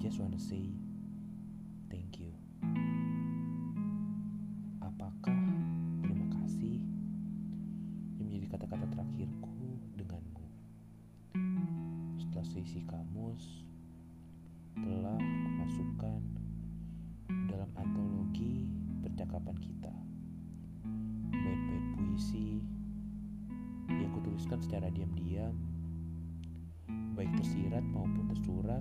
just wanna say thank you. Apakah terima kasih yang menjadi kata-kata terakhirku denganmu? Setelah seisi kamus telah kumasukkan dalam antologi percakapan kita. Bait-bait puisi yang kutuliskan secara diam-diam, baik tersirat maupun tersurat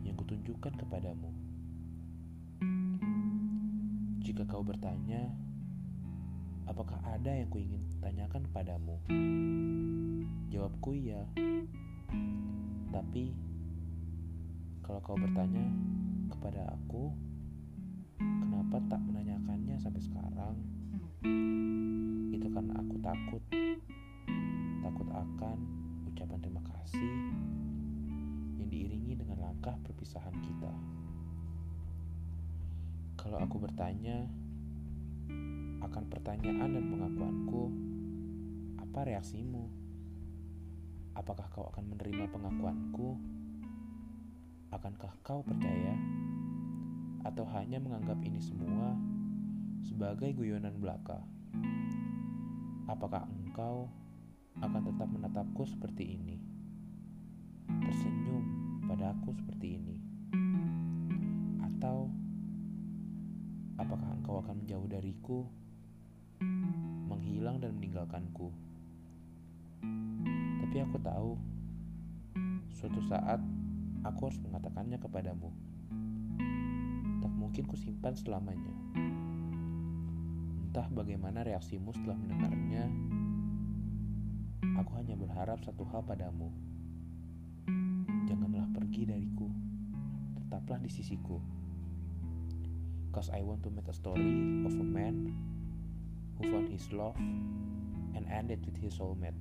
yang kutunjukkan kepadamu. Jika kau bertanya, apakah ada yang kuingin tanyakan padamu? Jawabku iya. Tapi, kalau kau bertanya kepada aku, kenapa tak menanyakannya sampai sekarang? Itu karena aku takut. Takut akan ucapan terima kasih yang diiringi dengan langkah perpisahan kita. Kalau aku bertanya akan pertanyaan dan pengakuanku, apa reaksimu? Apakah kau akan menerima pengakuanku? Akankah kau percaya? Atau hanya menganggap ini semua sebagai guyonan belaka? Apakah engkau akan tetap menatapku seperti ini? Tersenyum pada aku seperti ini? Atau apakah engkau akan menjauh dariku, menghilang dan meninggalkanku? Tapi aku tahu, suatu saat aku harus mengatakannya kepadamu. Tak mungkin ku simpan selamanya. Entah bagaimana reaksimu setelah mendengarnya, hanya berharap satu hal padamu. Janganlah pergi dariku, tetaplah di sisiku. Cause I want to make a story of a man who found his love and ended with his soulmate.